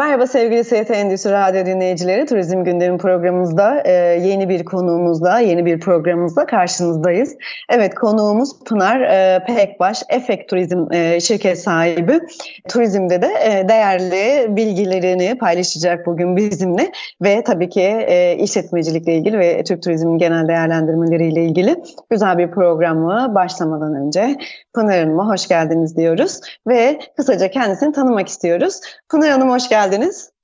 Merhaba sevgili ST Endüstri Radyo dinleyicileri. Turizm Gündemi programımızda e, yeni bir konuğumuzla, yeni bir programımızla karşınızdayız. Evet konuğumuz Pınar e, Pekbaş, Efekt Turizm e, şirket sahibi. Turizmde de e, değerli bilgilerini paylaşacak bugün bizimle ve tabii ki e, işletmecilikle ilgili ve Türk Turizm'in genel değerlendirmeleriyle ilgili güzel bir programı başlamadan önce Pınar Hanım'a hoş geldiniz diyoruz ve kısaca kendisini tanımak istiyoruz. Pınar Hanım hoş geldiniz.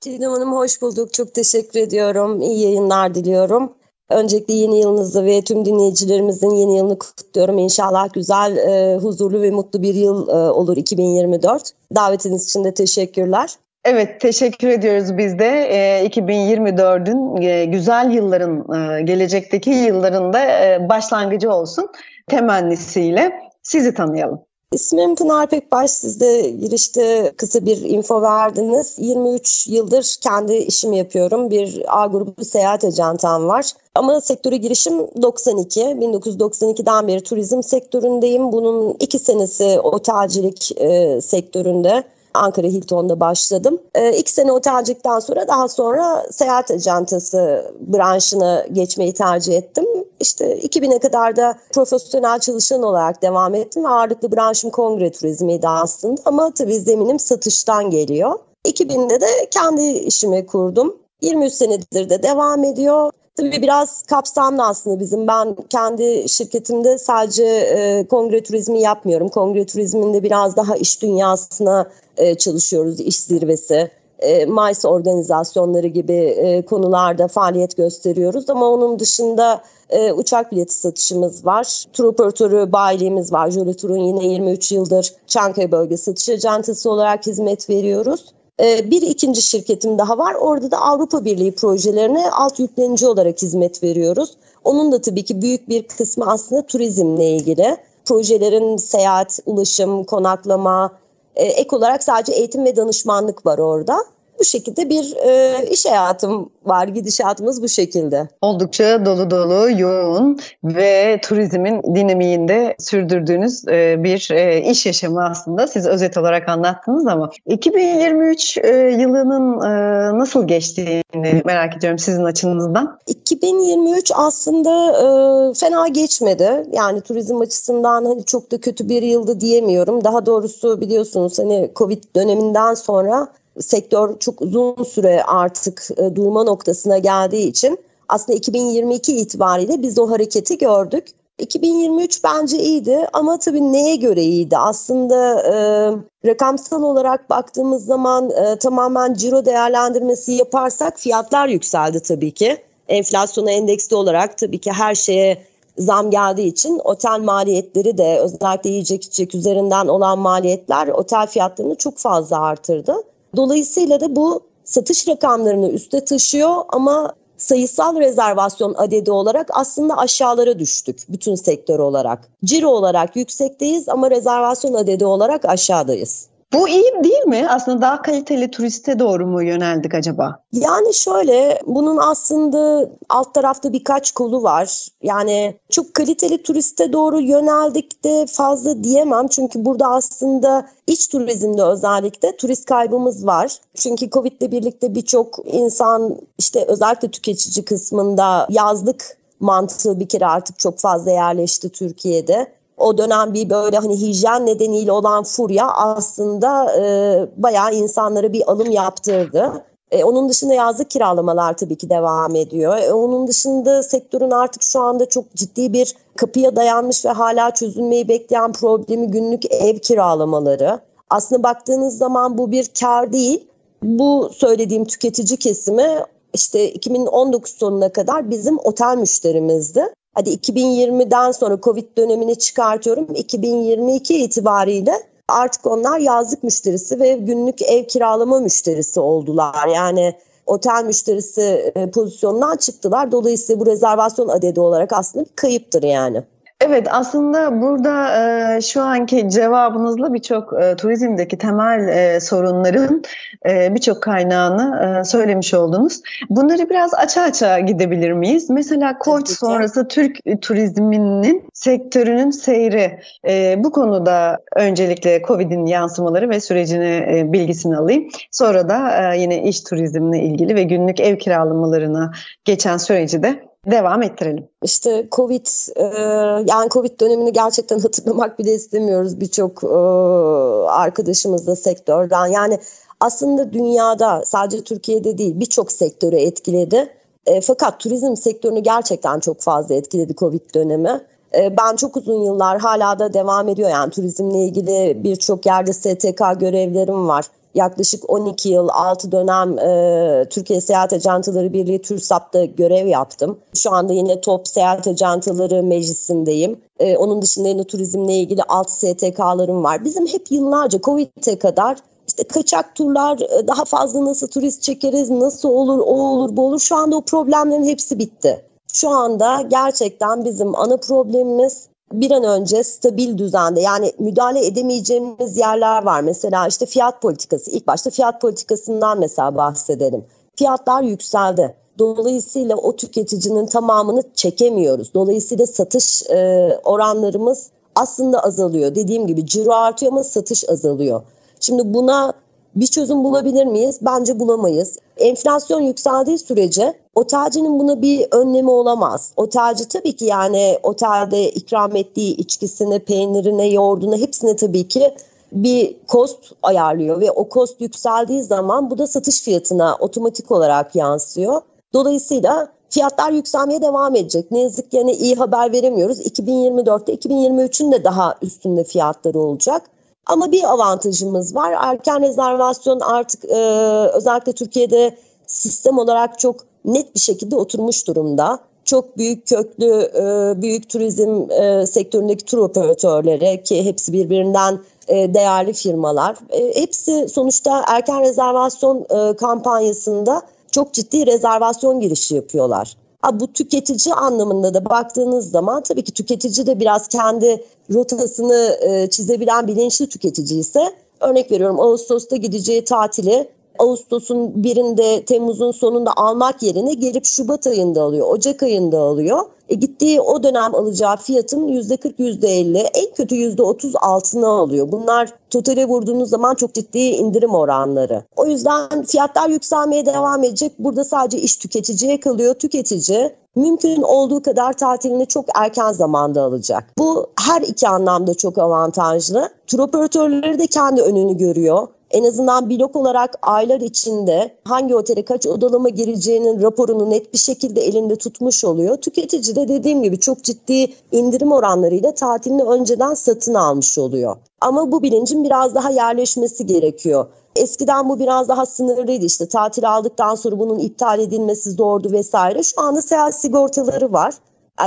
Çiğdem Hanım hoş bulduk. Çok teşekkür ediyorum. İyi yayınlar diliyorum. Öncelikle yeni yılınızı ve tüm dinleyicilerimizin yeni yılını kutluyorum. İnşallah güzel, e, huzurlu ve mutlu bir yıl e, olur 2024. Davetiniz için de teşekkürler. Evet teşekkür ediyoruz biz de e, 2024'ün e, güzel yılların e, gelecekteki yıllarında e, başlangıcı olsun temennisiyle sizi tanıyalım. İsmim Pınar Pekbaş. Siz de girişte kısa bir info verdiniz. 23 yıldır kendi işimi yapıyorum. Bir A grubu seyahat ajantam var. Ama sektöre girişim 92. 1992'den beri turizm sektöründeyim. Bunun iki senesi otelcilik e, sektöründe. Ankara Hilton'da başladım. E, iki sene otelcilikten sonra daha sonra seyahat ajantası branşına geçmeyi tercih ettim. İşte 2000'e kadar da profesyonel çalışan olarak devam ettim. Ağırlıklı branşım kongre turizmiydi aslında ama tabii zeminim satıştan geliyor. 2000'de de kendi işimi kurdum. 23 senedir de devam ediyor. Tabii biraz kapsamlı aslında bizim. Ben kendi şirketimde sadece e, kongre turizmi yapmıyorum. Kongre turizminde biraz daha iş dünyasına e, çalışıyoruz, iş zirvesi. E, MICE organizasyonları gibi e, konularda faaliyet gösteriyoruz. Ama onun dışında e, uçak bileti satışımız var. Tur operatörü bayiliğimiz var. Jolly Tur'un yine 23 yıldır Çankaya bölge satış acentası olarak hizmet veriyoruz. E, bir ikinci şirketim daha var. Orada da Avrupa Birliği projelerine alt yüklenici olarak hizmet veriyoruz. Onun da tabii ki büyük bir kısmı aslında turizmle ilgili. Projelerin seyahat, ulaşım, konaklama, e, ek olarak sadece eğitim ve danışmanlık var orada. Bu şekilde bir e, iş hayatım var. Gidişatımız bu şekilde. Oldukça dolu dolu, yoğun ve turizmin dinamiğinde sürdürdüğünüz e, bir e, iş yaşamı aslında. Siz özet olarak anlattınız ama 2023 e, yılının e, nasıl geçtiğini merak ediyorum sizin açınızdan. 2023 aslında e, fena geçmedi. Yani turizm açısından hani çok da kötü bir yıldı diyemiyorum. Daha doğrusu biliyorsunuz hani Covid döneminden sonra sektör çok uzun süre artık e, durma noktasına geldiği için aslında 2022 itibariyle biz o hareketi gördük. 2023 bence iyiydi ama tabii neye göre iyiydi? Aslında e, rakamsal olarak baktığımız zaman e, tamamen ciro değerlendirmesi yaparsak fiyatlar yükseldi tabii ki. Enflasyona endeksli olarak tabii ki her şeye zam geldiği için otel maliyetleri de özellikle yiyecek içecek üzerinden olan maliyetler otel fiyatlarını çok fazla artırdı. Dolayısıyla da bu satış rakamlarını üste taşıyor ama sayısal rezervasyon adedi olarak aslında aşağılara düştük bütün sektör olarak. Ciro olarak yüksekteyiz ama rezervasyon adedi olarak aşağıdayız. Bu iyi değil mi? Aslında daha kaliteli turiste doğru mu yöneldik acaba? Yani şöyle bunun aslında alt tarafta birkaç kolu var. Yani çok kaliteli turiste doğru yöneldik de fazla diyemem. Çünkü burada aslında iç turizmde özellikle turist kaybımız var. Çünkü Covid ile birlikte birçok insan işte özellikle tüketici kısmında yazlık mantığı bir kere artık çok fazla yerleşti Türkiye'de o dönem bir böyle hani hijyen nedeniyle olan furya aslında e, bayağı insanlara bir alım yaptırdı. E, onun dışında yazlık kiralamalar tabii ki devam ediyor. E, onun dışında sektörün artık şu anda çok ciddi bir kapıya dayanmış ve hala çözülmeyi bekleyen problemi günlük ev kiralamaları. Aslında baktığınız zaman bu bir kar değil. Bu söylediğim tüketici kesimi işte 2019 sonuna kadar bizim otel müşterimizdi. Hadi 2020'den sonra Covid dönemini çıkartıyorum. 2022 itibariyle artık onlar yazlık müşterisi ve günlük ev kiralama müşterisi oldular. Yani otel müşterisi e, pozisyonundan çıktılar. Dolayısıyla bu rezervasyon adedi olarak aslında bir kayıptır yani. Evet aslında burada e, şu anki cevabınızla birçok e, turizmdeki temel e, sorunların e, birçok kaynağını e, söylemiş oldunuz. Bunları biraz açı açığa gidebilir miyiz? Mesela Koç sonrası Türk turizminin sektörünün seyri e, bu konuda öncelikle Covid'in yansımaları ve sürecini e, bilgisini alayım. Sonra da e, yine iş turizmine ilgili ve günlük ev kiralamalarına geçen süreci de devam ettirelim. İşte Covid e, yani Covid dönemini gerçekten hatırlamak bile istemiyoruz birçok e, arkadaşımız da sektörden. Yani aslında dünyada sadece Türkiye'de değil birçok sektörü etkiledi. E, fakat turizm sektörünü gerçekten çok fazla etkiledi Covid dönemi. E, ben çok uzun yıllar hala da devam ediyor yani turizmle ilgili birçok yerde STK görevlerim var yaklaşık 12 yıl 6 dönem e, Türkiye Seyahat Ajantaları Birliği TÜRSAP'ta görev yaptım. Şu anda yine Top Seyahat Ajantaları Meclisi'ndeyim. E, onun dışında yine turizmle ilgili alt STK'larım var. Bizim hep yıllarca Covid'e kadar işte kaçak turlar e, daha fazla nasıl turist çekeriz, nasıl olur, o olur, bu olur. Şu anda o problemlerin hepsi bitti. Şu anda gerçekten bizim ana problemimiz bir an önce stabil düzende yani müdahale edemeyeceğimiz yerler var. Mesela işte fiyat politikası. İlk başta fiyat politikasından mesela bahsedelim. Fiyatlar yükseldi. Dolayısıyla o tüketicinin tamamını çekemiyoruz. Dolayısıyla satış e, oranlarımız aslında azalıyor. Dediğim gibi ciro artıyor ama satış azalıyor. Şimdi buna bir çözüm bulabilir miyiz? Bence bulamayız. Enflasyon yükseldiği sürece otelcinin buna bir önlemi olamaz. Otelci tabii ki yani otelde ikram ettiği içkisine, peynirine, yoğurduna hepsine tabii ki bir kost ayarlıyor ve o kost yükseldiği zaman bu da satış fiyatına otomatik olarak yansıyor. Dolayısıyla fiyatlar yükselmeye devam edecek. Ne yazık ki yani iyi haber veremiyoruz. 2024'te 2023'ün de daha üstünde fiyatları olacak. Ama bir avantajımız var. Erken rezervasyon artık e, özellikle Türkiye'de sistem olarak çok net bir şekilde oturmuş durumda. Çok büyük köklü, e, büyük turizm e, sektöründeki tur operatörleri ki hepsi birbirinden e, değerli firmalar. E, hepsi sonuçta erken rezervasyon e, kampanyasında çok ciddi rezervasyon girişi yapıyorlar. Ha, bu tüketici anlamında da baktığınız zaman tabii ki tüketici de biraz kendi rotasını e, çizebilen bilinçli tüketici ise örnek veriyorum Ağustos'ta gideceği tatili Ağustos'un birinde Temmuz'un sonunda almak yerine gelip Şubat ayında alıyor, Ocak ayında alıyor. E gittiği o dönem alacağı fiyatın %40, %50, en kötü %30 altına alıyor. Bunlar totale vurduğunuz zaman çok ciddi indirim oranları. O yüzden fiyatlar yükselmeye devam edecek. Burada sadece iş tüketiciye kalıyor. Tüketici mümkün olduğu kadar tatilini çok erken zamanda alacak. Bu her iki anlamda çok avantajlı. Tur operatörleri de kendi önünü görüyor en azından blok olarak aylar içinde hangi otele kaç odalama gireceğinin raporunu net bir şekilde elinde tutmuş oluyor. Tüketici de dediğim gibi çok ciddi indirim oranlarıyla tatilini önceden satın almış oluyor. Ama bu bilincin biraz daha yerleşmesi gerekiyor. Eskiden bu biraz daha sınırlıydı işte tatil aldıktan sonra bunun iptal edilmesi zordu vesaire. Şu anda seyahat sigortaları var.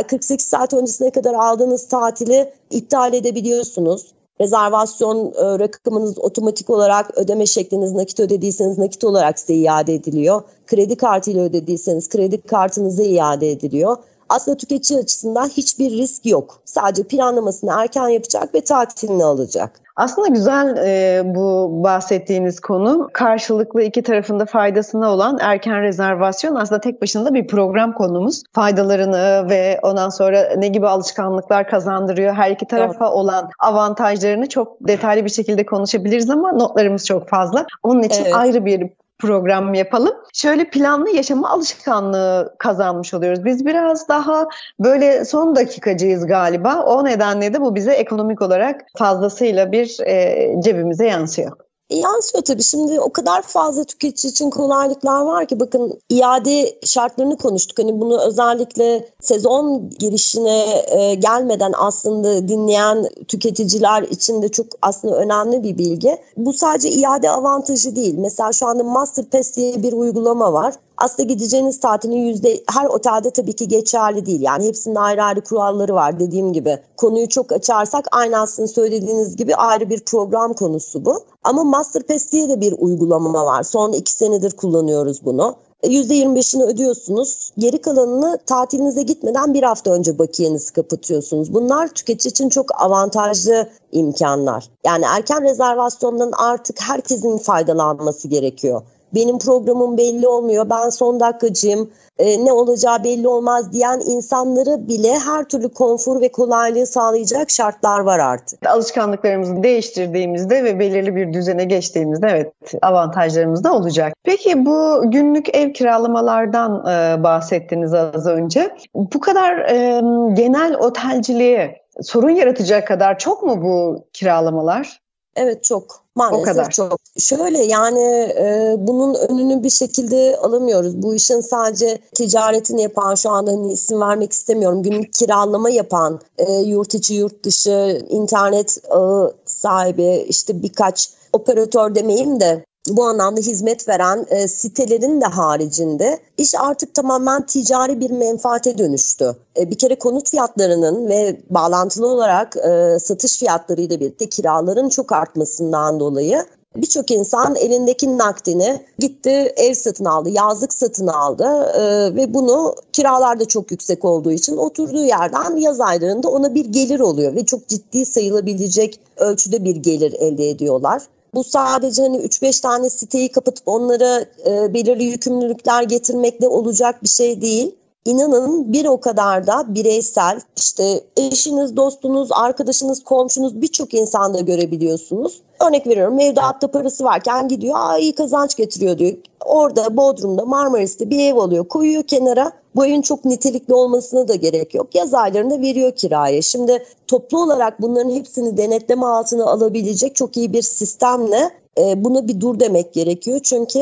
48 saat öncesine kadar aldığınız tatili iptal edebiliyorsunuz. Rezervasyon e, rakamınız otomatik olarak ödeme şekliniz nakit ödediyseniz nakit olarak size iade ediliyor. Kredi kartıyla ödediyseniz kredi kartınıza iade ediliyor. Aslında tüketici açısından hiçbir risk yok. Sadece planlamasını erken yapacak ve tatilini alacak. Aslında güzel e, bu bahsettiğiniz konu. Karşılıklı iki tarafında faydasına olan erken rezervasyon aslında tek başına bir program konumuz. Faydalarını ve ondan sonra ne gibi alışkanlıklar kazandırıyor her iki tarafa evet. olan avantajlarını çok detaylı bir şekilde konuşabiliriz ama notlarımız çok fazla. Onun için evet. ayrı bir program yapalım. Şöyle planlı yaşama alışkanlığı kazanmış oluyoruz. Biz biraz daha böyle son dakikacıyız galiba. O nedenle de bu bize ekonomik olarak fazlasıyla bir e, cebimize yansıyor. E, yansıyor tabii. Şimdi o kadar fazla tüketici için kolaylıklar var ki bakın iade şartlarını konuştuk. Hani bunu özellikle sezon girişine e, gelmeden aslında dinleyen tüketiciler için de çok aslında önemli bir bilgi. Bu sadece iade avantajı değil. Mesela şu anda Master Pass diye bir uygulama var aslında gideceğiniz tatilin yüzde her otelde tabii ki geçerli değil. Yani hepsinin ayrı ayrı kuralları var dediğim gibi. Konuyu çok açarsak aynı aslında söylediğiniz gibi ayrı bir program konusu bu. Ama Master Pass diye de bir uygulama var. Son iki senedir kullanıyoruz bunu. %25'ini ödüyorsunuz. Geri kalanını tatilinize gitmeden bir hafta önce bakiyenizi kapatıyorsunuz. Bunlar tüketici için çok avantajlı imkanlar. Yani erken rezervasyondan artık herkesin faydalanması gerekiyor benim programım belli olmuyor, ben son dakikacıyım, e, ne olacağı belli olmaz diyen insanları bile her türlü konfor ve kolaylığı sağlayacak şartlar var artık. Alışkanlıklarımızı değiştirdiğimizde ve belirli bir düzene geçtiğimizde evet avantajlarımız da olacak. Peki bu günlük ev kiralamalardan e, bahsettiniz az önce. Bu kadar e, genel otelciliğe sorun yaratacak kadar çok mu bu kiralamalar? Evet çok. Maalesef o kadar. çok. Şöyle yani e, bunun önünü bir şekilde alamıyoruz. Bu işin sadece ticaretini yapan şu anda hani isim vermek istemiyorum. Günlük kiralama yapan e, yurt içi yurt dışı internet ağı sahibi işte birkaç operatör demeyeyim de bu anlamda hizmet veren e, sitelerin de haricinde iş artık tamamen ticari bir menfaate dönüştü. E, bir kere konut fiyatlarının ve bağlantılı olarak e, satış fiyatlarıyla birlikte kiraların çok artmasından dolayı Birçok insan elindeki nakdini gitti ev satın aldı, yazlık satın aldı e, ve bunu kiralar da çok yüksek olduğu için oturduğu yerden yaz aylarında ona bir gelir oluyor ve çok ciddi sayılabilecek ölçüde bir gelir elde ediyorlar. Bu sadece hani 3-5 tane siteyi kapatıp onlara e, belirli yükümlülükler getirmekle olacak bir şey değil. İnanın bir o kadar da bireysel işte eşiniz, dostunuz, arkadaşınız, komşunuz birçok insanda görebiliyorsunuz. Örnek veriyorum mevduatta parası varken gidiyor aa iyi kazanç getiriyor diyor. Orada Bodrum'da Marmaris'te bir ev alıyor koyuyor kenara. Bu evin çok nitelikli olmasına da gerek yok. Yaz aylarında veriyor kiraya. Şimdi toplu olarak bunların hepsini denetleme altına alabilecek çok iyi bir sistemle e, buna bir dur demek gerekiyor. Çünkü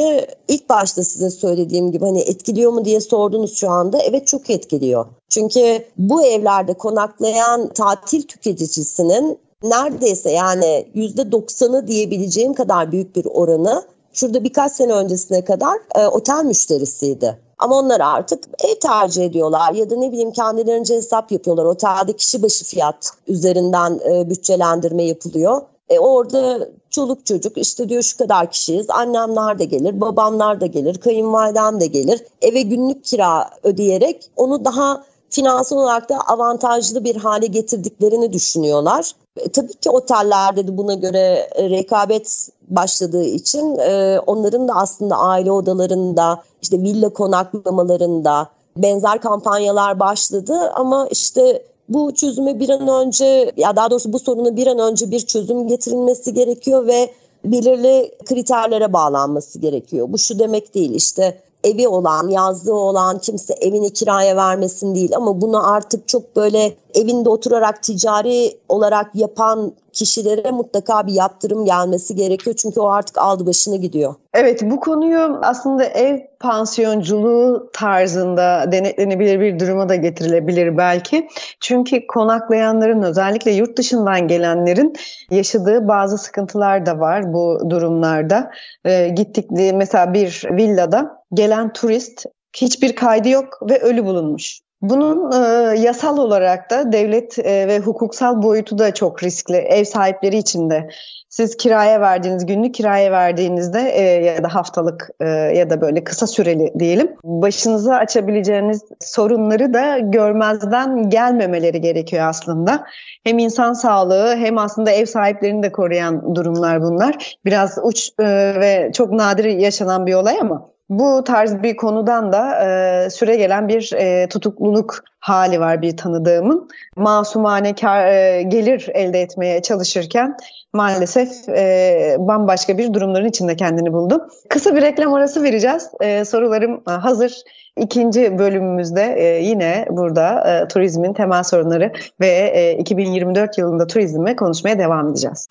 ilk başta size söylediğim gibi hani etkiliyor mu diye sordunuz şu anda. Evet çok etkiliyor. Çünkü bu evlerde konaklayan tatil tüketicisinin neredeyse yani yüzde doksanı diyebileceğim kadar büyük bir oranı şurada birkaç sene öncesine kadar e, otel müşterisiydi. Ama onlar artık ev tercih ediyorlar ya da ne bileyim kendilerince hesap yapıyorlar. Otelde kişi başı fiyat üzerinden e, bütçelendirme yapılıyor. E orada çoluk çocuk işte diyor şu kadar kişiyiz. Annemler de gelir, babamlar da gelir, kayınvalidem de gelir. Eve günlük kira ödeyerek onu daha finansal olarak da avantajlı bir hale getirdiklerini düşünüyorlar. E, tabii ki otellerde de buna göre e, rekabet başladığı için e, onların da aslında aile odalarında, işte villa konaklamalarında benzer kampanyalar başladı ama işte bu çözüme bir an önce ya daha doğrusu bu soruna bir an önce bir çözüm getirilmesi gerekiyor ve belirli kriterlere bağlanması gerekiyor. Bu şu demek değil işte evi olan, yazlığı olan kimse evini kiraya vermesin değil ama bunu artık çok böyle evinde oturarak ticari olarak yapan kişilere mutlaka bir yaptırım gelmesi gerekiyor. Çünkü o artık aldı başını gidiyor. Evet bu konuyu aslında ev pansiyonculuğu tarzında denetlenebilir bir duruma da getirilebilir belki. Çünkü konaklayanların özellikle yurt dışından gelenlerin yaşadığı bazı sıkıntılar da var bu durumlarda. E, gittikleri mesela bir villada gelen turist hiçbir kaydı yok ve ölü bulunmuş. Bunun e, yasal olarak da devlet e, ve hukuksal boyutu da çok riskli. Ev sahipleri için de. Siz kiraya verdiğiniz, günlük kiraya verdiğinizde e, ya da haftalık e, ya da böyle kısa süreli diyelim. Başınıza açabileceğiniz sorunları da görmezden gelmemeleri gerekiyor aslında. Hem insan sağlığı hem aslında ev sahiplerini de koruyan durumlar bunlar. Biraz uç e, ve çok nadir yaşanan bir olay ama bu tarz bir konudan da e, süre gelen bir e, tutukluluk hali var bir tanıdığımın. Masumane kar, e, gelir elde etmeye çalışırken maalesef e, bambaşka bir durumların içinde kendini buldu. Kısa bir reklam arası vereceğiz. E, sorularım e, hazır. İkinci bölümümüzde e, yine burada e, turizmin temel sorunları ve e, 2024 yılında turizme konuşmaya devam edeceğiz.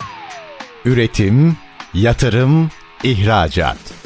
Üretim, yatırım, ihracat.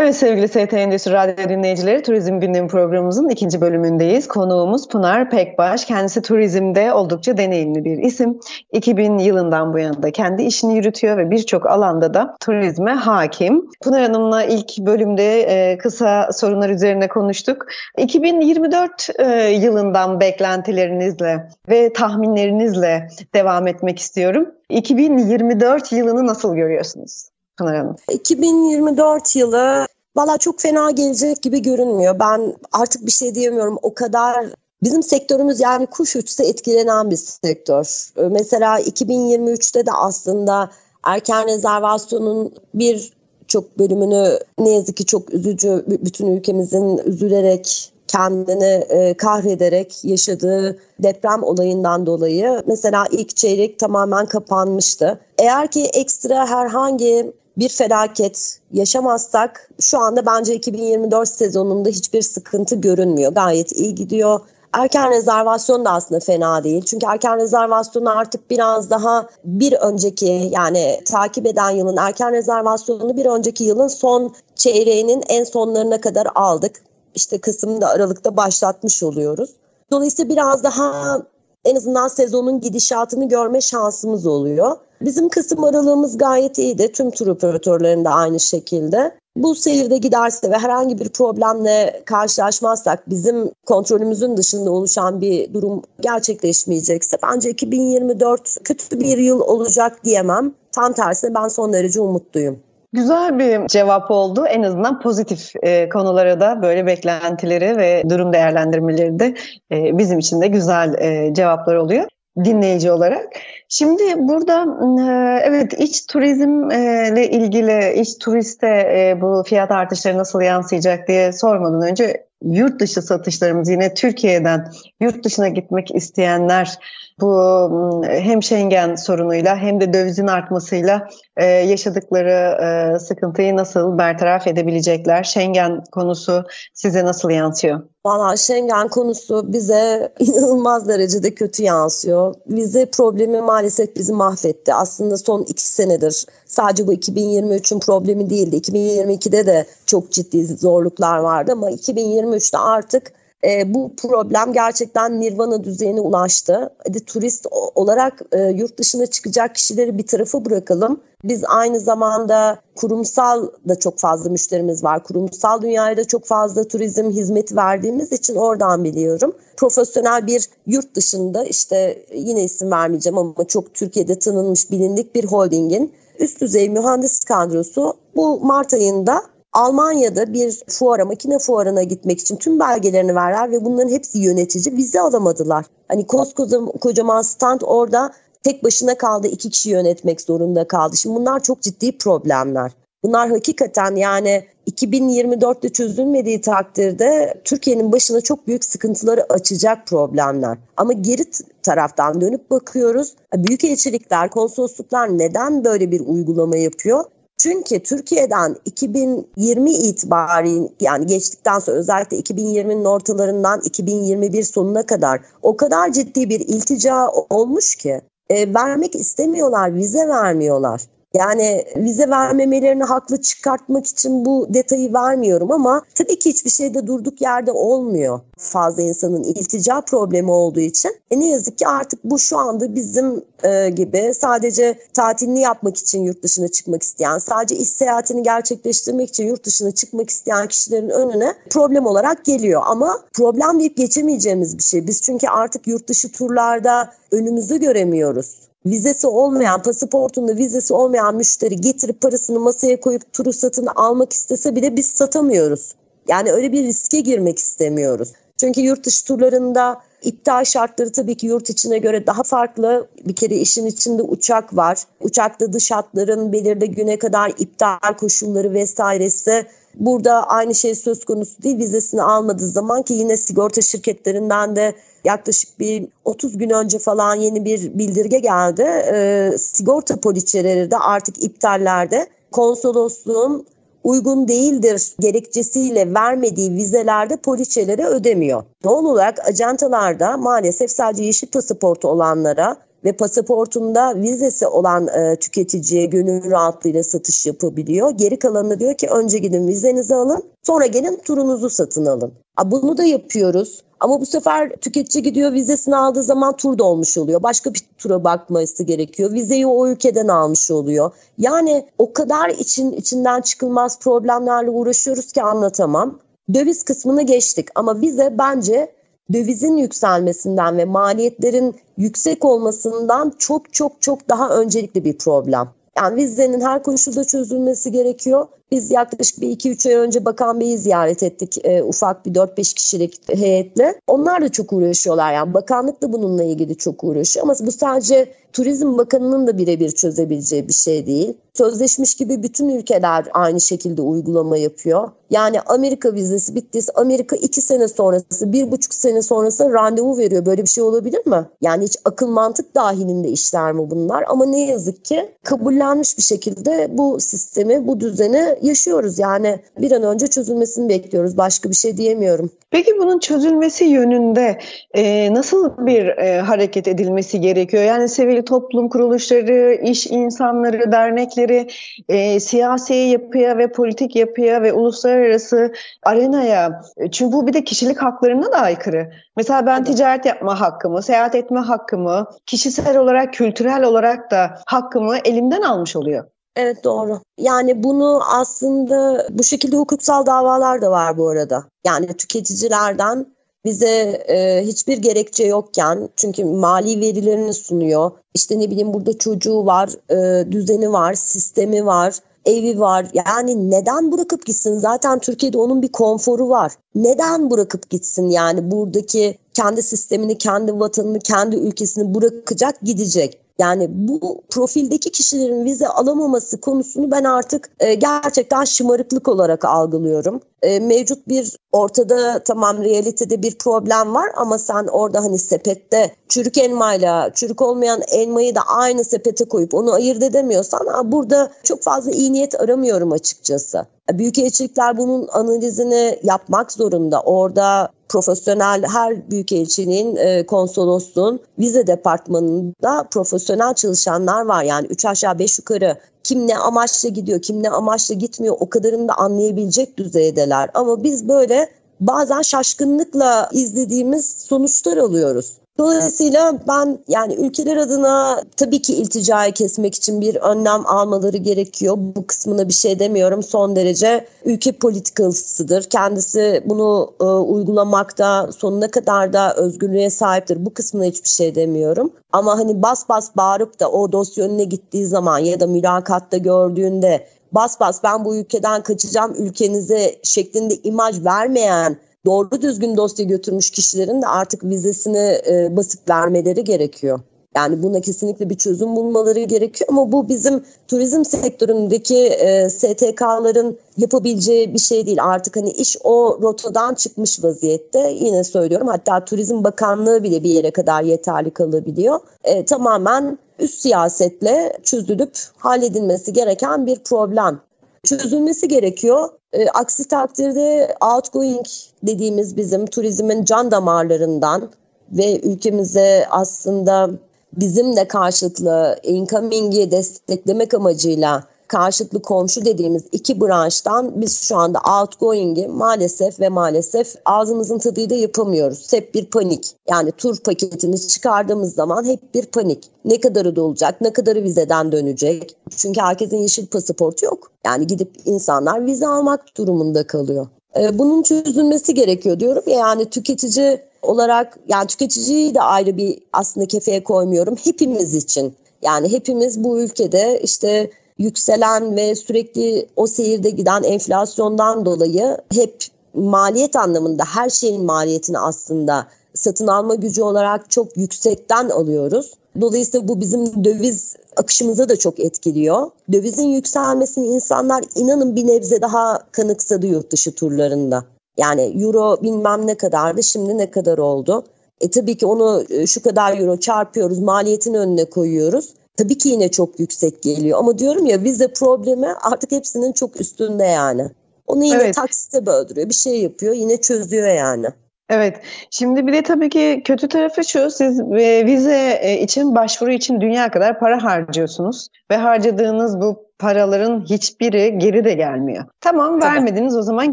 Evet sevgili ST Endüstri Radyo dinleyicileri Turizm Gündemi programımızın ikinci bölümündeyiz. Konuğumuz Pınar Pekbaş. Kendisi turizmde oldukça deneyimli bir isim. 2000 yılından bu yana da kendi işini yürütüyor ve birçok alanda da turizme hakim. Pınar Hanım'la ilk bölümde e, kısa sorunlar üzerine konuştuk. 2024 e, yılından beklentilerinizle ve tahminlerinizle devam etmek istiyorum. 2024 yılını nasıl görüyorsunuz? Pınar Hanım. 2024 yılı valla çok fena gelecek gibi görünmüyor. Ben artık bir şey diyemiyorum. O kadar Bizim sektörümüz yani kuş uçsa etkilenen bir sektör. Ee, mesela 2023'te de aslında erken rezervasyonun bir çok bölümünü ne yazık ki çok üzücü bütün ülkemizin üzülerek kendini e, kahrederek yaşadığı deprem olayından dolayı mesela ilk çeyrek tamamen kapanmıştı. Eğer ki ekstra herhangi bir felaket yaşamazsak şu anda bence 2024 sezonunda hiçbir sıkıntı görünmüyor. Gayet iyi gidiyor. Erken rezervasyon da aslında fena değil. Çünkü erken rezervasyonu artık biraz daha bir önceki yani takip eden yılın erken rezervasyonunu bir önceki yılın son çeyreğinin en sonlarına kadar aldık. İşte Kasım'da Aralık'ta başlatmış oluyoruz. Dolayısıyla biraz daha en azından sezonun gidişatını görme şansımız oluyor. Bizim Kasım aralığımız gayet iyiydi. Tüm tur operatörlerinde aynı şekilde. Bu seyirde giderse ve herhangi bir problemle karşılaşmazsak bizim kontrolümüzün dışında oluşan bir durum gerçekleşmeyecekse bence 2024 kötü bir yıl olacak diyemem. Tam tersine ben son derece umutluyum. Güzel bir cevap oldu. En azından pozitif e, konulara da böyle beklentileri ve durum değerlendirmeleri de e, bizim için de güzel e, cevaplar oluyor dinleyici olarak. Şimdi burada e, evet iç turizmle ilgili iç turiste e, bu fiyat artışları nasıl yansıyacak diye sormadan önce yurt dışı satışlarımız yine Türkiye'den yurt dışına gitmek isteyenler bu hem Schengen sorunuyla hem de dövizin artmasıyla e, yaşadıkları e, sıkıntıyı nasıl bertaraf edebilecekler? Schengen konusu size nasıl yansıyor? Valla Schengen konusu bize inanılmaz derecede kötü yansıyor. Vize problemi maalesef bizi mahvetti. Aslında son iki senedir sadece bu 2023'ün problemi değildi. 2022'de de çok ciddi zorluklar vardı ama 2023'te artık e, bu problem gerçekten nirvana düzeyine ulaştı. Hadi turist olarak e, yurt dışına çıkacak kişileri bir tarafa bırakalım. Biz aynı zamanda kurumsal da çok fazla müşterimiz var. Kurumsal dünyaya da çok fazla turizm hizmeti verdiğimiz için oradan biliyorum. Profesyonel bir yurt dışında işte yine isim vermeyeceğim ama çok Türkiye'de tanınmış bilindik bir holdingin üst düzey mühendis kadrosu bu Mart ayında Almanya'da bir fuara, makine fuarına gitmek için tüm belgelerini verler ve bunların hepsi yönetici. Vize alamadılar. Hani koskoca kocaman stand orada tek başına kaldı. iki kişi yönetmek zorunda kaldı. Şimdi bunlar çok ciddi problemler. Bunlar hakikaten yani 2024'te çözülmediği takdirde Türkiye'nin başına çok büyük sıkıntıları açacak problemler. Ama geri taraftan dönüp bakıyoruz. Büyükelçilikler, konsolosluklar neden böyle bir uygulama yapıyor? Çünkü Türkiye'den 2020 itibariyle yani geçtikten sonra özellikle 2020'nin ortalarından 2021 sonuna kadar o kadar ciddi bir iltica olmuş ki e, vermek istemiyorlar, vize vermiyorlar. Yani vize vermemelerini haklı çıkartmak için bu detayı vermiyorum ama tabii ki hiçbir şeyde durduk yerde olmuyor. Fazla insanın iltica problemi olduğu için. E ne yazık ki artık bu şu anda bizim e, gibi sadece tatilini yapmak için yurt dışına çıkmak isteyen, sadece iş seyahatini gerçekleştirmek için yurt dışına çıkmak isteyen kişilerin önüne problem olarak geliyor. Ama problem deyip geçemeyeceğimiz bir şey. Biz çünkü artık yurt dışı turlarda önümüzü göremiyoruz vizesi olmayan, pasaportunda vizesi olmayan müşteri getirip parasını masaya koyup turu satın almak istese bile biz satamıyoruz. Yani öyle bir riske girmek istemiyoruz. Çünkü yurt dışı turlarında iptal şartları tabii ki yurt içine göre daha farklı. Bir kere işin içinde uçak var. Uçakta dış hatların belirli güne kadar iptal koşulları vesairesi Burada aynı şey söz konusu değil. Vizesini almadığı zaman ki yine sigorta şirketlerinden de yaklaşık bir 30 gün önce falan yeni bir bildirge geldi. E, sigorta poliçeleri de artık iptallerde konsolosluğun uygun değildir gerekçesiyle vermediği vizelerde poliçeleri ödemiyor. Doğal olarak ajantalarda maalesef sadece yeşil pasaportu olanlara ve pasaportunda vizesi olan e, tüketiciye gönül rahatlığıyla satış yapabiliyor. Geri kalanı diyor ki önce gidin vizenizi alın sonra gelin turunuzu satın alın. A, bunu da yapıyoruz. Ama bu sefer tüketici gidiyor vizesini aldığı zaman tur dolmuş oluyor. Başka bir tura bakması gerekiyor. Vizeyi o ülkeden almış oluyor. Yani o kadar için içinden çıkılmaz problemlerle uğraşıyoruz ki anlatamam. Döviz kısmını geçtik ama vize bence dövizin yükselmesinden ve maliyetlerin yüksek olmasından çok çok çok daha öncelikli bir problem. Yani vizenin her koşulda çözülmesi gerekiyor. Biz yaklaşık bir 2-3 ay önce Bakan Bey'i ziyaret ettik e, ufak bir 4-5 kişilik heyetle. Onlar da çok uğraşıyorlar yani bakanlık da bununla ilgili çok uğraşıyor ama bu sadece Turizm Bakanı'nın da birebir çözebileceği bir şey değil. Sözleşmiş gibi bütün ülkeler aynı şekilde uygulama yapıyor. Yani Amerika vizesi bittiyse Amerika iki sene sonrası, bir buçuk sene sonrası randevu veriyor. Böyle bir şey olabilir mi? Yani hiç akıl mantık dahilinde işler mi bunlar? Ama ne yazık ki kabullenmiş bir şekilde bu sistemi, bu düzeni yaşıyoruz. Yani bir an önce çözülmesini bekliyoruz. Başka bir şey diyemiyorum. Peki bunun çözülmesi yönünde e, nasıl bir e, hareket edilmesi gerekiyor? Yani sivil toplum kuruluşları, iş insanları, dernekleri, e, siyasi yapıya ve politik yapıya ve uluslararası arenaya, e, çünkü bu bir de kişilik haklarına da aykırı. Mesela ben ticaret yapma hakkımı, seyahat etme hakkımı, kişisel olarak, kültürel olarak da hakkımı elimden almış oluyor. Evet doğru. Yani bunu aslında bu şekilde hukuksal davalar da var bu arada. Yani tüketicilerden bize e, hiçbir gerekçe yokken çünkü mali verilerini sunuyor. İşte ne bileyim burada çocuğu var, e, düzeni var, sistemi var, evi var. Yani neden bırakıp gitsin? Zaten Türkiye'de onun bir konforu var. Neden bırakıp gitsin yani buradaki kendi sistemini, kendi vatanını, kendi ülkesini bırakacak, gidecek. Yani bu profildeki kişilerin vize alamaması konusunu ben artık e, gerçekten şımarıklık olarak algılıyorum. E, mevcut bir ortada tamam realitede bir problem var ama sen orada hani sepette çürük elmayla çürük olmayan elmayı da aynı sepete koyup onu ayırt edemiyorsan burada çok fazla iyi niyet aramıyorum açıkçası. Büyükelçilikler bunun analizini yapmak zorunda. Orada profesyonel her büyükelçinin, e, konsolosluğun vize departmanında profesyonel çalışanlar var. Yani üç aşağı beş yukarı kim ne amaçla gidiyor, kim ne amaçla gitmiyor o kadarını da anlayabilecek düzeydeler. Ama biz böyle bazen şaşkınlıkla izlediğimiz sonuçlar alıyoruz. Dolayısıyla ben yani ülkeler adına tabii ki ilticayı kesmek için bir önlem almaları gerekiyor. Bu kısmına bir şey demiyorum. Son derece ülke politikasıdır. Kendisi bunu e, uygulamakta sonuna kadar da özgürlüğe sahiptir. Bu kısmına hiçbir şey demiyorum. Ama hani bas bas bağırıp da o dosya önüne gittiği zaman ya da mülakatta gördüğünde bas bas ben bu ülkeden kaçacağım ülkenize şeklinde imaj vermeyen doğru düzgün dosya götürmüş kişilerin de artık vizesini e, basıp vermeleri gerekiyor. Yani buna kesinlikle bir çözüm bulmaları gerekiyor ama bu bizim turizm sektöründeki e, STK'ların yapabileceği bir şey değil. Artık hani iş o rotadan çıkmış vaziyette. Yine söylüyorum hatta Turizm Bakanlığı bile bir yere kadar yeterli kalabiliyor. E, tamamen üst siyasetle çözülüp halledilmesi gereken bir problem çözülmesi gerekiyor. E, aksi takdirde outgoing dediğimiz bizim turizmin can damarlarından ve ülkemize aslında bizim de karşılıklı incoming'i desteklemek amacıyla karşıtlı komşu dediğimiz iki branştan biz şu anda outgoing'i maalesef ve maalesef ağzımızın tadıyla yapamıyoruz. Hep bir panik. Yani tur paketini çıkardığımız zaman hep bir panik. Ne kadarı dolacak, ne kadarı vizeden dönecek. Çünkü herkesin yeşil pasaportu yok. Yani gidip insanlar vize almak durumunda kalıyor. Ee, bunun çözülmesi gerekiyor diyorum ya yani tüketici olarak yani tüketiciyi de ayrı bir aslında kefeye koymuyorum hepimiz için. Yani hepimiz bu ülkede işte yükselen ve sürekli o seyirde giden enflasyondan dolayı hep maliyet anlamında her şeyin maliyetini aslında satın alma gücü olarak çok yüksekten alıyoruz. Dolayısıyla bu bizim döviz akışımıza da çok etkiliyor. Dövizin yükselmesini insanlar inanın bir nebze daha kanıksadı yurt dışı turlarında. Yani euro bilmem ne kadardı şimdi ne kadar oldu. E tabii ki onu e, şu kadar euro çarpıyoruz maliyetin önüne koyuyoruz tabii ki yine çok yüksek geliyor. Ama diyorum ya vize problemi artık hepsinin çok üstünde yani. Onu yine evet. taksite böldürüyor. Bir şey yapıyor yine çözüyor yani. Evet. Şimdi bir de tabii ki kötü tarafı şu. Siz e, vize e, için başvuru için dünya kadar para harcıyorsunuz ve harcadığınız bu paraların hiçbiri geri de gelmiyor. Tamam vermediniz o zaman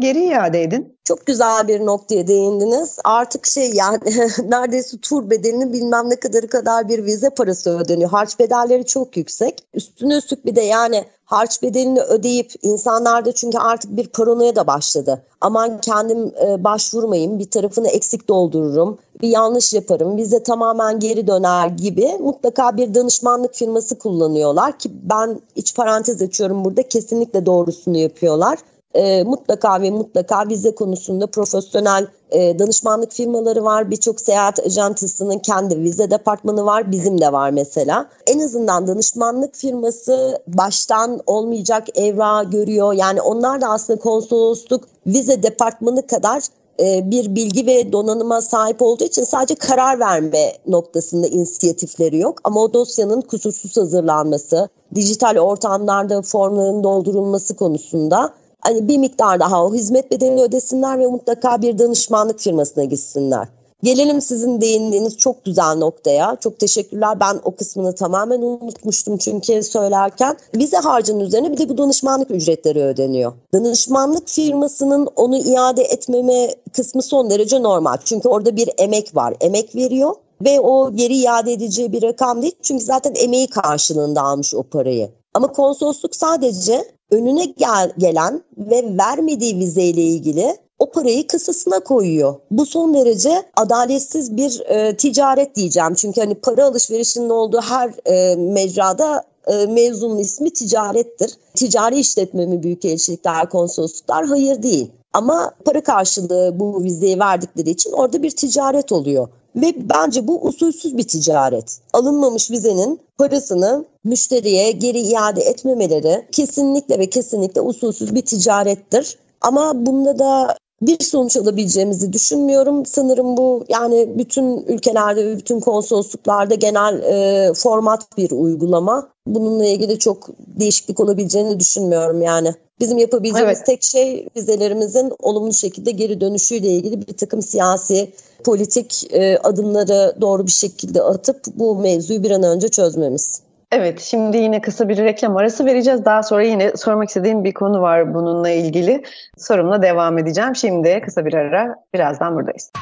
geri iade edin. Çok güzel bir noktaya değindiniz. Artık şey yani neredeyse tur bedelinin bilmem ne kadarı kadar bir vize parası ödeniyor. Harç bedelleri çok yüksek. Üstüne üstlük bir de yani harç bedelini ödeyip insanlarda çünkü artık bir paranoya da başladı. Aman kendim e, başvurmayayım bir tarafını eksik doldururum bir yanlış yaparım vize tamamen geri döner gibi mutlaka bir danışmanlık firması kullanıyorlar ki ben iç parantez açıyorum burada kesinlikle doğrusunu yapıyorlar e, mutlaka ve mutlaka vize konusunda profesyonel e, danışmanlık firmaları var. Birçok seyahat ajantısının kendi vize departmanı var. Bizim de var mesela. En azından danışmanlık firması baştan olmayacak evra görüyor. Yani onlar da aslında konsolosluk vize departmanı kadar e, bir bilgi ve donanıma sahip olduğu için sadece karar verme noktasında inisiyatifleri yok. Ama o dosyanın kusursuz hazırlanması, dijital ortamlarda formların doldurulması konusunda hani bir miktar daha o hizmet bedelini ödesinler ve mutlaka bir danışmanlık firmasına gitsinler. Gelelim sizin değindiğiniz çok güzel noktaya. Çok teşekkürler. Ben o kısmını tamamen unutmuştum çünkü söylerken. Vize harcının üzerine bir de bu danışmanlık ücretleri ödeniyor. Danışmanlık firmasının onu iade etmeme kısmı son derece normal. Çünkü orada bir emek var. Emek veriyor ve o geri iade edeceği bir rakam değil. Çünkü zaten emeği karşılığında almış o parayı. Ama konsolosluk sadece önüne gel gelen ve vermediği vizeyle ilgili o parayı kasasına koyuyor. Bu son derece adaletsiz bir e, ticaret diyeceğim. Çünkü hani para alışverişinin olduğu her e, mecrada e, mevzunun ismi ticarettir. Ticari işletme mi büyük elçilikler, konsolosluklar? Hayır değil. Ama para karşılığı bu vizeyi verdikleri için orada bir ticaret oluyor. Ve bence bu usulsüz bir ticaret. Alınmamış vizenin parasını müşteriye geri iade etmemeleri kesinlikle ve kesinlikle usulsüz bir ticarettir. Ama bunda da bir sonuç alabileceğimizi düşünmüyorum. Sanırım bu yani bütün ülkelerde, bütün konsolosluklarda genel e, format bir uygulama. Bununla ilgili çok değişiklik olabileceğini düşünmüyorum yani. Bizim yapabileceğimiz evet. tek şey vizelerimizin olumlu şekilde geri dönüşüyle ilgili bir takım siyasi, politik e, adımları doğru bir şekilde atıp bu mevzuyu bir an önce çözmemiz. Evet, şimdi yine kısa bir reklam arası vereceğiz. Daha sonra yine sormak istediğim bir konu var bununla ilgili. Sorumla devam edeceğim. Şimdi kısa bir ara, birazdan buradayız.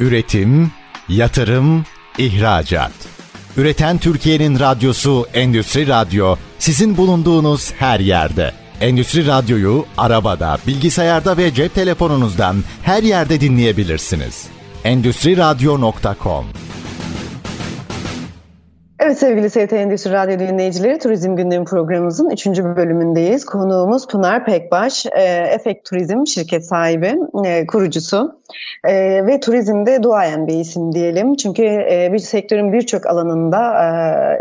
Üretim, yatırım, ihracat. Üreten Türkiye'nin radyosu Endüstri Radyo sizin bulunduğunuz her yerde. Endüstri Radyo'yu arabada, bilgisayarda ve cep telefonunuzdan her yerde dinleyebilirsiniz. Endüstri Radyo.com Evet sevgili ST Endüstri Radyo dinleyicileri Turizm Gündemi programımızın 3. bölümündeyiz. Konuğumuz Pınar Pekbaş, e, Efekt Turizm şirket sahibi, e, kurucusu e, ve turizmde duayen bir isim diyelim. Çünkü e, bir sektörün birçok alanında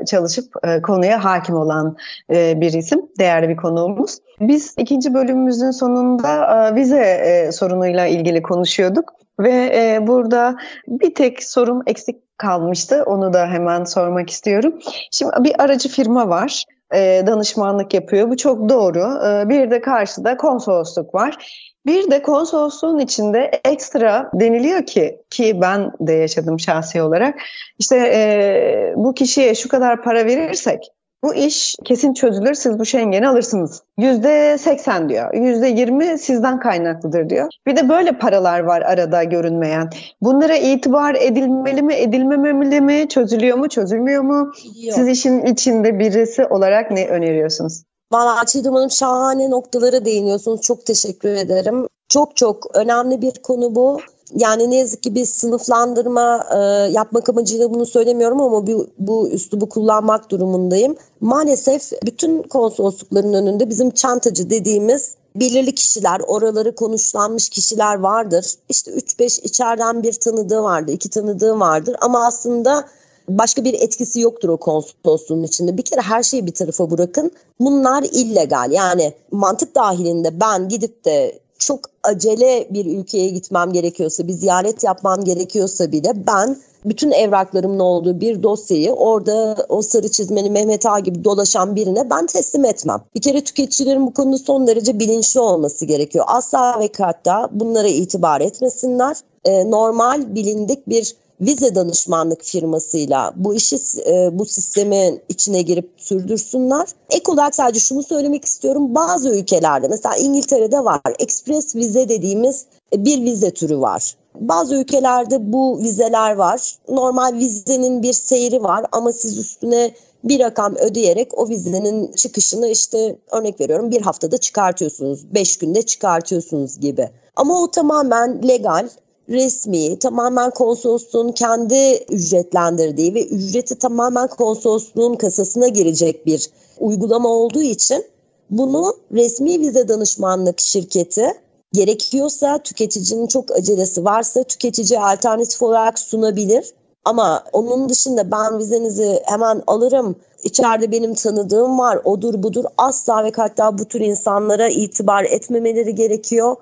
çalışıp konuya hakim olan bir isim, değerli bir konuğumuz. Biz ikinci bölümümüzün sonunda vize e, sorunuyla ilgili konuşuyorduk. Ve e, burada bir tek sorum eksik kalmıştı. Onu da hemen sormak istiyorum. Şimdi bir aracı firma var. E, danışmanlık yapıyor. Bu çok doğru. E, bir de karşıda konsolosluk var. Bir de konsolosluğun içinde ekstra deniliyor ki ki ben de yaşadım şahsi olarak işte e, bu kişiye şu kadar para verirsek bu iş kesin çözülür siz bu Schengen'i alırsınız. Yüzde seksen diyor. Yüzde yirmi sizden kaynaklıdır diyor. Bir de böyle paralar var arada görünmeyen. Bunlara itibar edilmeli mi, edilmemeli mi, çözülüyor mu, çözülmüyor mu? Yok. Siz işin içinde birisi olarak ne öneriyorsunuz? Valla Çiğdem Hanım şahane noktalara değiniyorsunuz. Çok teşekkür ederim. Çok çok önemli bir konu bu. Yani ne yazık ki bir sınıflandırma e, yapmak amacıyla bunu söylemiyorum ama bu, bu üslubu kullanmak durumundayım. Maalesef bütün konsoloslukların önünde bizim çantacı dediğimiz belirli kişiler, oraları konuşlanmış kişiler vardır. İşte 3-5 içeriden bir tanıdığı vardır, iki tanıdığı vardır ama aslında başka bir etkisi yoktur o konsolosluğun içinde. Bir kere her şeyi bir tarafa bırakın. Bunlar illegal. Yani mantık dahilinde ben gidip de çok acele bir ülkeye gitmem gerekiyorsa, bir ziyaret yapmam gerekiyorsa bile ben bütün evraklarımın olduğu bir dosyayı orada o sarı çizmeli Mehmet Ağa gibi dolaşan birine ben teslim etmem. Bir kere tüketicilerin bu konuda son derece bilinçli olması gerekiyor. Asla ve hatta bunlara itibar etmesinler. e, normal bilindik bir vize danışmanlık firmasıyla bu işi e, bu sistemin içine girip sürdürsünler. Ek olarak sadece şunu söylemek istiyorum. Bazı ülkelerde mesela İngiltere'de var. Express vize dediğimiz bir vize türü var. Bazı ülkelerde bu vizeler var. Normal vizenin bir seyri var ama siz üstüne bir rakam ödeyerek o vizenin çıkışını işte örnek veriyorum bir haftada çıkartıyorsunuz, beş günde çıkartıyorsunuz gibi. Ama o tamamen legal, resmi, tamamen konsolosluğun kendi ücretlendirdiği ve ücreti tamamen konsolosluğun kasasına girecek bir uygulama olduğu için bunu resmi vize danışmanlık şirketi gerekiyorsa tüketicinin çok acelesi varsa tüketici alternatif olarak sunabilir. Ama onun dışında ben vizenizi hemen alırım, içeride benim tanıdığım var, odur budur asla ve hatta bu tür insanlara itibar etmemeleri gerekiyor.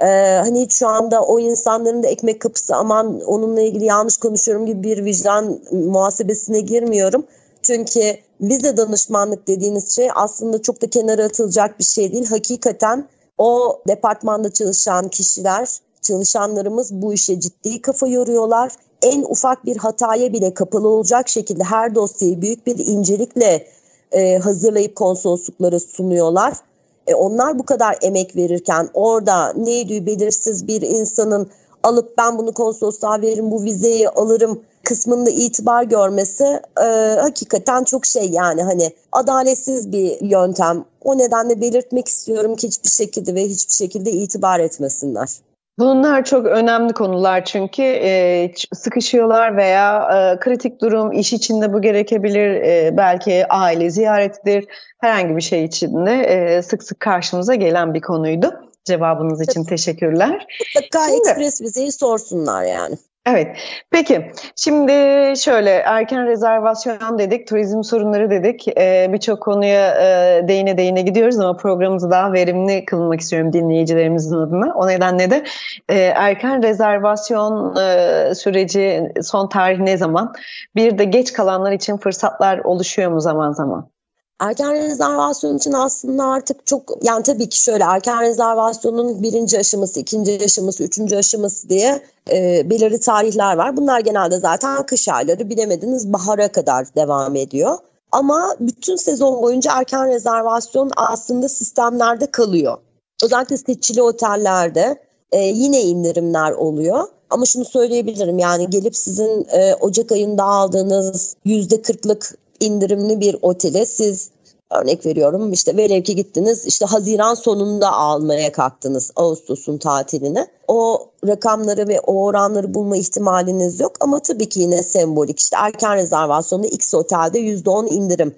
Ee, hani şu anda o insanların da ekmek kapısı aman onunla ilgili yanlış konuşuyorum gibi bir vicdan muhasebesine girmiyorum. Çünkü vize danışmanlık dediğiniz şey aslında çok da kenara atılacak bir şey değil. Hakikaten o departmanda çalışan kişiler, çalışanlarımız bu işe ciddi kafa yoruyorlar. En ufak bir hataya bile kapalı olacak şekilde her dosyayı büyük bir incelikle e, hazırlayıp konsolosluklara sunuyorlar. E, onlar bu kadar emek verirken orada neydi belirsiz bir insanın alıp ben bunu konsolosluğa veririm bu vizeyi alırım kısmında itibar görmesi e, hakikaten çok şey yani hani adaletsiz bir yöntem. O nedenle belirtmek istiyorum ki hiçbir şekilde ve hiçbir şekilde itibar etmesinler. Bunlar çok önemli konular çünkü e, sıkışıyorlar veya e, kritik durum iş içinde bu gerekebilir e, belki aile ziyaretidir herhangi bir şey içinde e, sık sık karşımıza gelen bir konuydu. Cevabınız için teşekkürler. Mutlaka Şimdi, ekspres vizeyi sorsunlar yani. Evet. Peki. Şimdi şöyle erken rezervasyon dedik, turizm sorunları dedik. Ee, Birçok konuya e, değine değine gidiyoruz ama programımızı daha verimli kılmak istiyorum dinleyicilerimizin adına. O nedenle de e, erken rezervasyon e, süreci son tarih ne zaman? Bir de geç kalanlar için fırsatlar oluşuyor mu zaman zaman? Erken rezervasyon için aslında artık çok yani tabii ki şöyle erken rezervasyonun birinci aşaması, ikinci aşaması, üçüncü aşaması diye e, belirli tarihler var. Bunlar genelde zaten kış ayları bilemediniz bahara kadar devam ediyor. Ama bütün sezon boyunca erken rezervasyon aslında sistemlerde kalıyor. Özellikle seçili otellerde e, yine indirimler oluyor. Ama şunu söyleyebilirim yani gelip sizin e, Ocak ayında aldığınız %40'lık indirimli bir otele siz örnek veriyorum işte velev ki gittiniz işte Haziran sonunda almaya kalktınız Ağustos'un tatiline. O rakamları ve o oranları bulma ihtimaliniz yok ama tabii ki yine sembolik işte erken rezervasyonda X otelde %10 indirim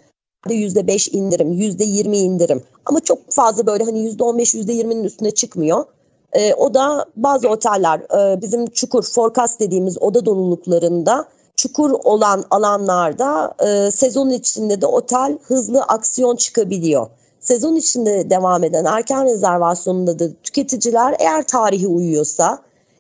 %5 indirim, %20 indirim ama çok fazla böyle hani %15, %20'nin üstüne çıkmıyor. E, o da bazı oteller e, bizim çukur forecast dediğimiz oda doluluklarında çukur olan alanlarda e, sezon içinde de otel hızlı aksiyon çıkabiliyor. Sezon içinde devam eden erken rezervasyonunda da tüketiciler eğer tarihi uyuyorsa,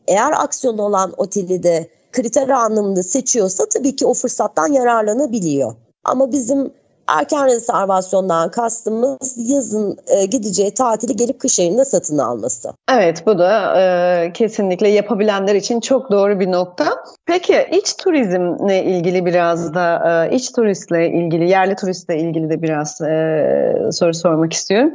eğer aksiyon olan oteli de kriter anlamında seçiyorsa tabii ki o fırsattan yararlanabiliyor. Ama bizim Erken rezervasyondan kastımız yazın e, gideceği tatili gelip kış ayında satın alması. Evet bu da e, kesinlikle yapabilenler için çok doğru bir nokta. Peki iç turizmle ilgili biraz da e, iç turistle ilgili yerli turistle ilgili de biraz e, soru sormak istiyorum.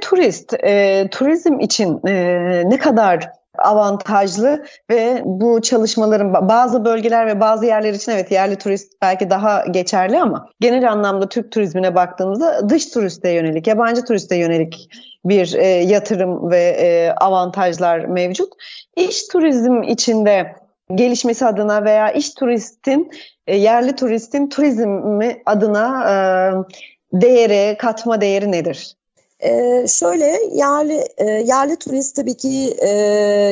Turist, e, turizm için e, ne kadar avantajlı ve bu çalışmaların bazı bölgeler ve bazı yerler için evet yerli turist belki daha geçerli ama genel anlamda Türk turizmine baktığımızda dış turiste yönelik, yabancı turiste yönelik bir e, yatırım ve e, avantajlar mevcut. İş turizm içinde gelişmesi adına veya iş turistin, e, yerli turistin turizmi adına e, değeri, katma değeri nedir? Ee, şöyle yerli e, yerli turist tabii ki e,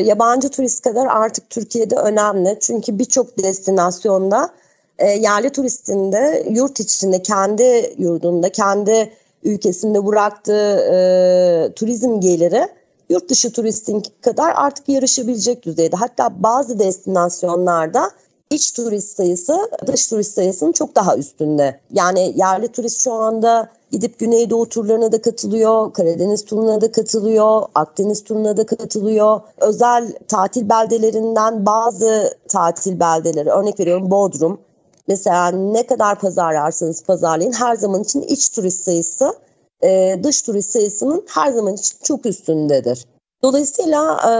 yabancı turist kadar artık Türkiye'de önemli. Çünkü birçok destinasyonda e, yerli turistin de yurt içinde kendi yurdunda kendi ülkesinde bıraktığı e, turizm geliri yurt dışı turistin kadar artık yarışabilecek düzeyde. Hatta bazı destinasyonlarda iç turist sayısı dış turist sayısının çok daha üstünde. Yani yerli turist şu anda gidip Güneydoğu turlarına da katılıyor, Karadeniz turuna da katılıyor, Akdeniz turuna da katılıyor. Özel tatil beldelerinden bazı tatil beldeleri, örnek veriyorum Bodrum. Mesela ne kadar pazarlarsanız pazarlayın her zaman için iç turist sayısı e, dış turist sayısının her zaman için çok üstündedir. Dolayısıyla e,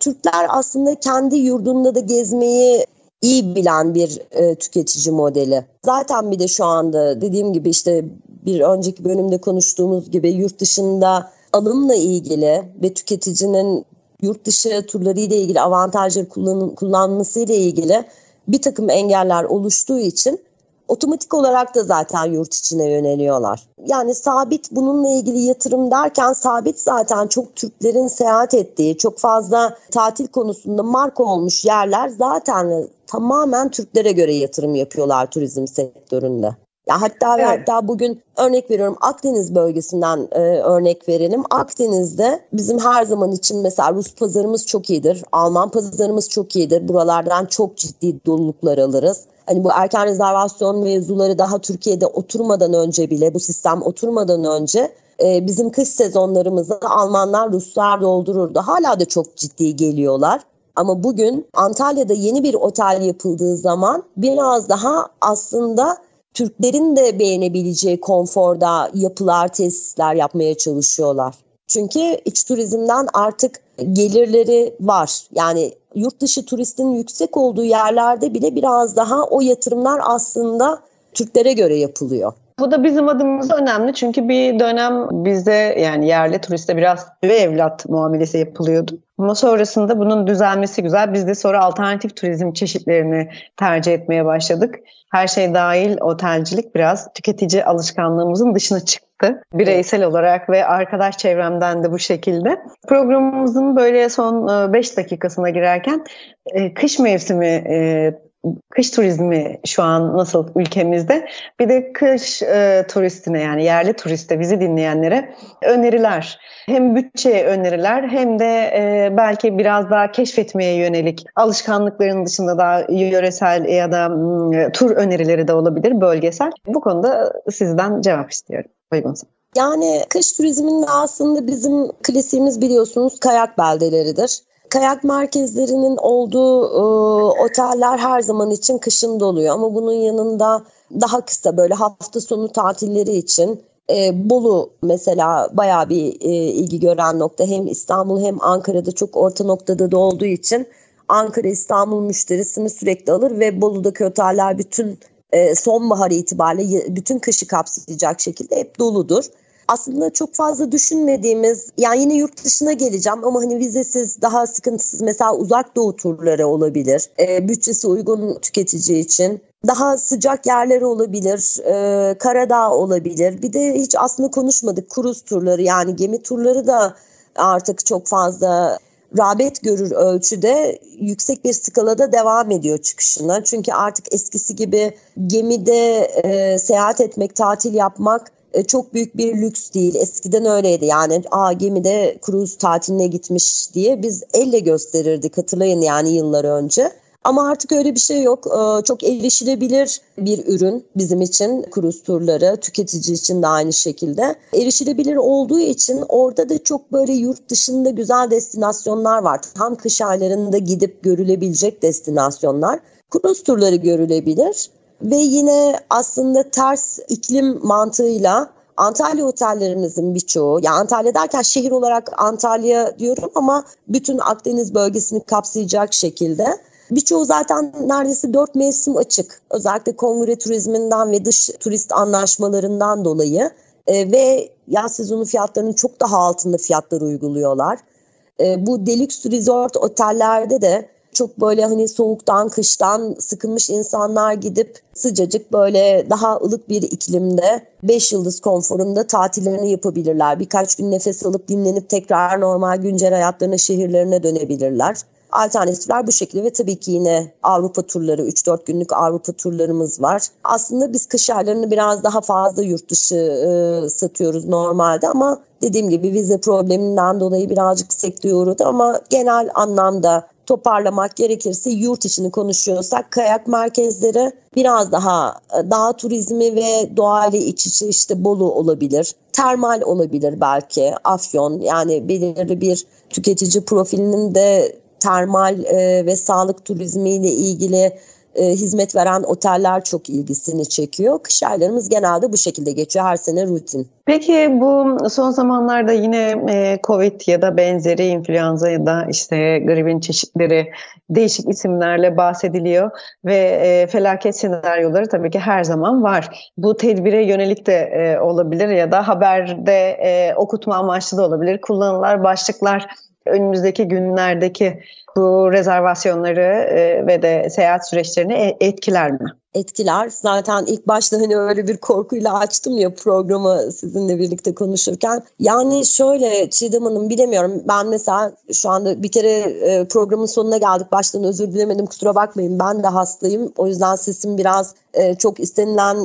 Türkler aslında kendi yurdunda da gezmeyi iyi bilen bir e, tüketici modeli. Zaten bir de şu anda dediğim gibi işte bir önceki bölümde konuştuğumuz gibi yurt dışında alımla ilgili ve tüketicinin yurt dışı turları ile ilgili avantajları kullan, kullanması ile ilgili bir takım engeller oluştuğu için otomatik olarak da zaten yurt içine yöneliyorlar. Yani sabit bununla ilgili yatırım derken sabit zaten çok Türklerin seyahat ettiği, çok fazla tatil konusunda marka olmuş yerler zaten tamamen Türklere göre yatırım yapıyorlar turizm sektöründe. Ya hatta evet. hatta bugün örnek veriyorum Akdeniz bölgesinden e, örnek verelim. Akdeniz'de bizim her zaman için mesela Rus pazarımız çok iyidir. Alman pazarımız çok iyidir. Buralardan çok ciddi doluluklar alırız. Hani bu erken rezervasyon mevzuları daha Türkiye'de oturmadan önce bile bu sistem oturmadan önce e, bizim kış sezonlarımızı Almanlar, Ruslar doldururdu. Hala da çok ciddi geliyorlar. Ama bugün Antalya'da yeni bir otel yapıldığı zaman biraz daha aslında Türklerin de beğenebileceği konforda yapılar, tesisler yapmaya çalışıyorlar. Çünkü iç turizmden artık gelirleri var. Yani yurt dışı turistin yüksek olduğu yerlerde bile biraz daha o yatırımlar aslında Türklere göre yapılıyor. Bu da bizim adımıza önemli çünkü bir dönem bizde yani yerli turiste biraz ve evlat muamelesi yapılıyordu. Ama sonrasında bunun düzelmesi güzel. Biz de sonra alternatif turizm çeşitlerini tercih etmeye başladık. Her şey dahil otelcilik biraz tüketici alışkanlığımızın dışına çıktı. Bireysel olarak ve arkadaş çevremden de bu şekilde. Programımızın böyle son 5 e, dakikasına girerken e, kış mevsimi e, kış turizmi şu an nasıl ülkemizde bir de kış e, turistine yani yerli turiste bizi dinleyenlere öneriler. Hem bütçe öneriler hem de e, belki biraz daha keşfetmeye yönelik alışkanlıkların dışında daha yöresel ya da m, tur önerileri de olabilir bölgesel. Bu konuda sizden cevap istiyorum. Uygunsa. Yani kış turizminin aslında bizim klasiğimiz biliyorsunuz kayak beldeleridir kayak merkezlerinin olduğu e, oteller her zaman için kışın doluyor. Ama bunun yanında daha kısa böyle hafta sonu tatilleri için e, Bolu mesela bayağı bir e, ilgi gören nokta. Hem İstanbul hem Ankara'da çok orta noktada da olduğu için Ankara İstanbul müşterisini sürekli alır ve Bolu'daki oteller bütün e, sonbahar itibariyle bütün kışı kapsayacak şekilde hep doludur aslında çok fazla düşünmediğimiz yani yine yurt dışına geleceğim ama hani vizesiz daha sıkıntısız mesela uzak doğu turları olabilir. E, bütçesi uygun tüketici için. Daha sıcak yerler olabilir, e, Karadağ olabilir. Bir de hiç aslında konuşmadık kruz turları yani gemi turları da artık çok fazla rağbet görür ölçüde yüksek bir skalada devam ediyor çıkışına. Çünkü artık eskisi gibi gemide e, seyahat etmek, tatil yapmak çok büyük bir lüks değil. Eskiden öyleydi yani a gemide kruz tatiline gitmiş diye biz elle gösterirdik hatırlayın yani yıllar önce. Ama artık öyle bir şey yok. E, çok erişilebilir bir ürün bizim için kruz turları, tüketici için de aynı şekilde. Erişilebilir olduğu için orada da çok böyle yurt dışında güzel destinasyonlar var. Tam kış aylarında gidip görülebilecek destinasyonlar. Kruz turları görülebilir ve yine aslında ters iklim mantığıyla Antalya otellerimizin birçoğu, yani Antalya derken şehir olarak Antalya diyorum ama bütün Akdeniz bölgesini kapsayacak şekilde. Birçoğu zaten neredeyse dört mevsim açık. Özellikle kongre turizminden ve dış turist anlaşmalarından dolayı. E, ve yaz sezonu fiyatlarının çok daha altında fiyatlar uyguluyorlar. E, bu deluxe resort otellerde de çok böyle hani soğuktan, kıştan sıkılmış insanlar gidip sıcacık böyle daha ılık bir iklimde 5 yıldız konforunda tatillerini yapabilirler. Birkaç gün nefes alıp dinlenip tekrar normal güncel hayatlarına, şehirlerine dönebilirler. Alternatifler bu şekilde ve tabii ki yine Avrupa turları, 3-4 günlük Avrupa turlarımız var. Aslında biz kış aylarını biraz daha fazla yurt dışı e, satıyoruz normalde ama dediğim gibi vize probleminden dolayı birazcık sekteye ama genel anlamda toparlamak gerekirse yurt içini konuşuyorsak kayak merkezleri biraz daha e, dağ turizmi ve doğayla iç içe işte Bolu olabilir. Termal olabilir belki Afyon yani belirli bir tüketici profilinin de termal e, ve sağlık turizmiyle ilgili e, hizmet veren oteller çok ilgisini çekiyor. Kış aylarımız genelde bu şekilde geçiyor. Her sene rutin. Peki bu son zamanlarda yine e, Covid ya da benzeri influenza ya da işte gripin çeşitleri değişik isimlerle bahsediliyor ve e, felaket senaryoları tabii ki her zaman var. Bu tedbire yönelik de e, olabilir ya da haberde e, okutma amaçlı da olabilir. Kullanılar başlıklar önümüzdeki günlerdeki bu rezervasyonları e, ve de seyahat süreçlerini e, etkiler mi? Etkiler. Zaten ilk başta hani öyle bir korkuyla açtım ya programı sizinle birlikte konuşurken. Yani şöyle Çiğdem Hanım bilemiyorum. Ben mesela şu anda bir kere e, programın sonuna geldik. Baştan özür dilemedim kusura bakmayın. Ben de hastayım. O yüzden sesim biraz çok istenilen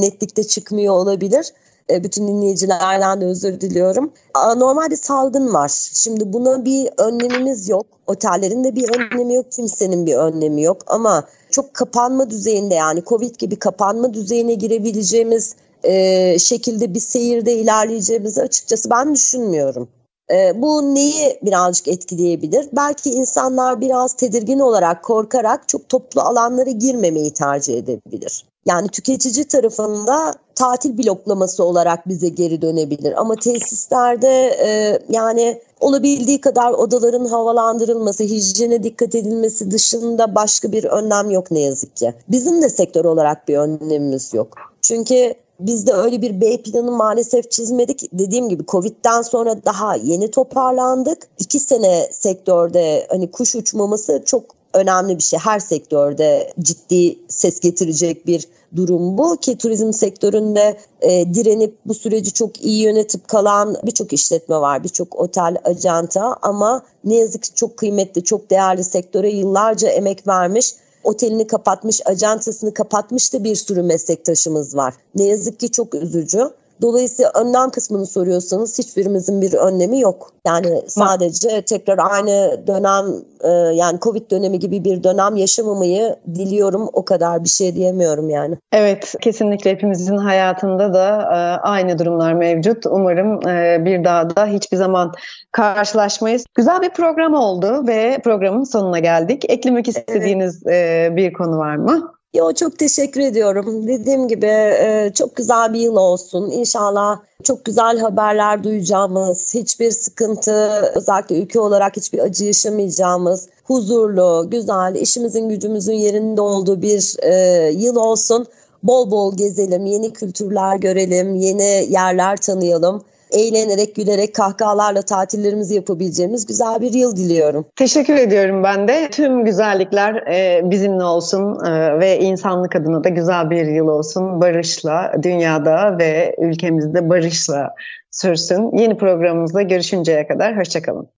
netlikte çıkmıyor olabilir. E, bütün dinleyicilerden de özür diliyorum. Normalde salgın var. Şimdi buna bir önlemimiz yok. Otellerin de bir önlemi yok, kimsenin bir önlemi yok. Ama çok kapanma düzeyinde yani Covid gibi kapanma düzeyine girebileceğimiz e, şekilde bir seyirde ilerleyeceğimizi açıkçası ben düşünmüyorum. E, bu neyi birazcık etkileyebilir? Belki insanlar biraz tedirgin olarak, korkarak çok toplu alanlara girmemeyi tercih edebilir. Yani tüketici tarafında tatil bloklaması olarak bize geri dönebilir. Ama tesislerde e, yani olabildiği kadar odaların havalandırılması, hijyene dikkat edilmesi dışında başka bir önlem yok ne yazık ki. Bizim de sektör olarak bir önlemimiz yok. Çünkü biz de öyle bir B planı maalesef çizmedik. Dediğim gibi Covid'den sonra daha yeni toparlandık. İki sene sektörde hani kuş uçmaması çok önemli bir şey. Her sektörde ciddi ses getirecek bir durum bu ki turizm sektöründe e, direnip bu süreci çok iyi yönetip kalan birçok işletme var, birçok otel, ajanta ama ne yazık ki çok kıymetli, çok değerli sektöre yıllarca emek vermiş otelini kapatmış, ajantasını kapatmış da bir sürü meslektaşımız var. Ne yazık ki çok üzücü. Dolayısıyla önlem kısmını soruyorsanız hiçbirimizin bir önlemi yok. Yani sadece tekrar aynı dönem e, yani Covid dönemi gibi bir dönem yaşamamayı diliyorum. O kadar bir şey diyemiyorum yani. Evet kesinlikle hepimizin hayatında da e, aynı durumlar mevcut. Umarım e, bir daha da hiçbir zaman karşılaşmayız. Güzel bir program oldu ve programın sonuna geldik. Eklemek istediğiniz evet. bir konu var mı? Yo çok teşekkür ediyorum. Dediğim gibi e, çok güzel bir yıl olsun. İnşallah çok güzel haberler duyacağımız, hiçbir sıkıntı, özellikle ülke olarak hiçbir acı yaşamayacağımız, huzurlu, güzel, işimizin gücümüzün yerinde olduğu bir e, yıl olsun. Bol bol gezelim, yeni kültürler görelim, yeni yerler tanıyalım eğlenerek, gülerek, kahkahalarla tatillerimizi yapabileceğimiz güzel bir yıl diliyorum. Teşekkür ediyorum ben de. Tüm güzellikler e, bizimle olsun e, ve insanlık adına da güzel bir yıl olsun. Barışla, dünyada ve ülkemizde barışla sürsün. Yeni programımızda görüşünceye kadar hoşçakalın.